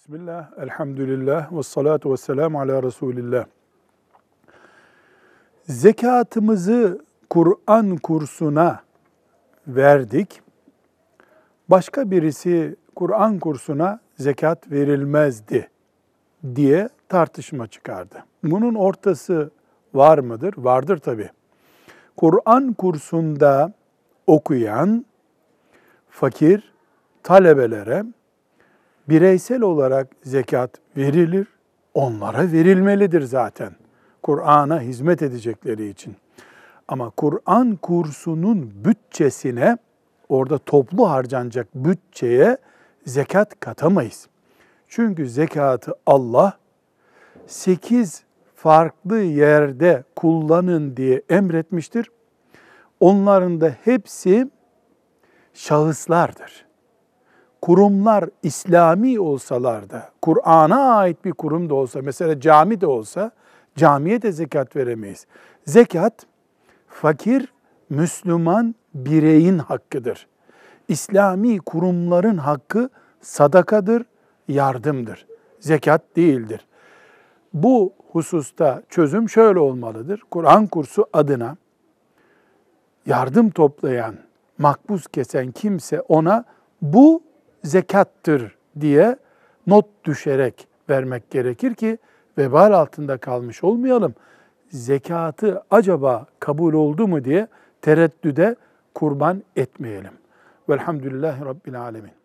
Bismillah, elhamdülillah, ve salatu ve selamu ala Resulillah. Zekatımızı Kur'an kursuna verdik. Başka birisi Kur'an kursuna zekat verilmezdi diye tartışma çıkardı. Bunun ortası var mıdır? Vardır tabi. Kur'an kursunda okuyan fakir talebelere bireysel olarak zekat verilir, onlara verilmelidir zaten. Kur'an'a hizmet edecekleri için. Ama Kur'an kursunun bütçesine, orada toplu harcanacak bütçeye zekat katamayız. Çünkü zekatı Allah sekiz farklı yerde kullanın diye emretmiştir. Onların da hepsi şahıslardır kurumlar İslami olsalar da, Kur'an'a ait bir kurum da olsa, mesela cami de olsa, camiye de zekat veremeyiz. Zekat, fakir, Müslüman bireyin hakkıdır. İslami kurumların hakkı sadakadır, yardımdır. Zekat değildir. Bu hususta çözüm şöyle olmalıdır. Kur'an kursu adına yardım toplayan, makbuz kesen kimse ona bu zekattır diye not düşerek vermek gerekir ki vebal altında kalmış olmayalım. Zekatı acaba kabul oldu mu diye tereddüde kurban etmeyelim. Velhamdülillahi Rabbil Alemin.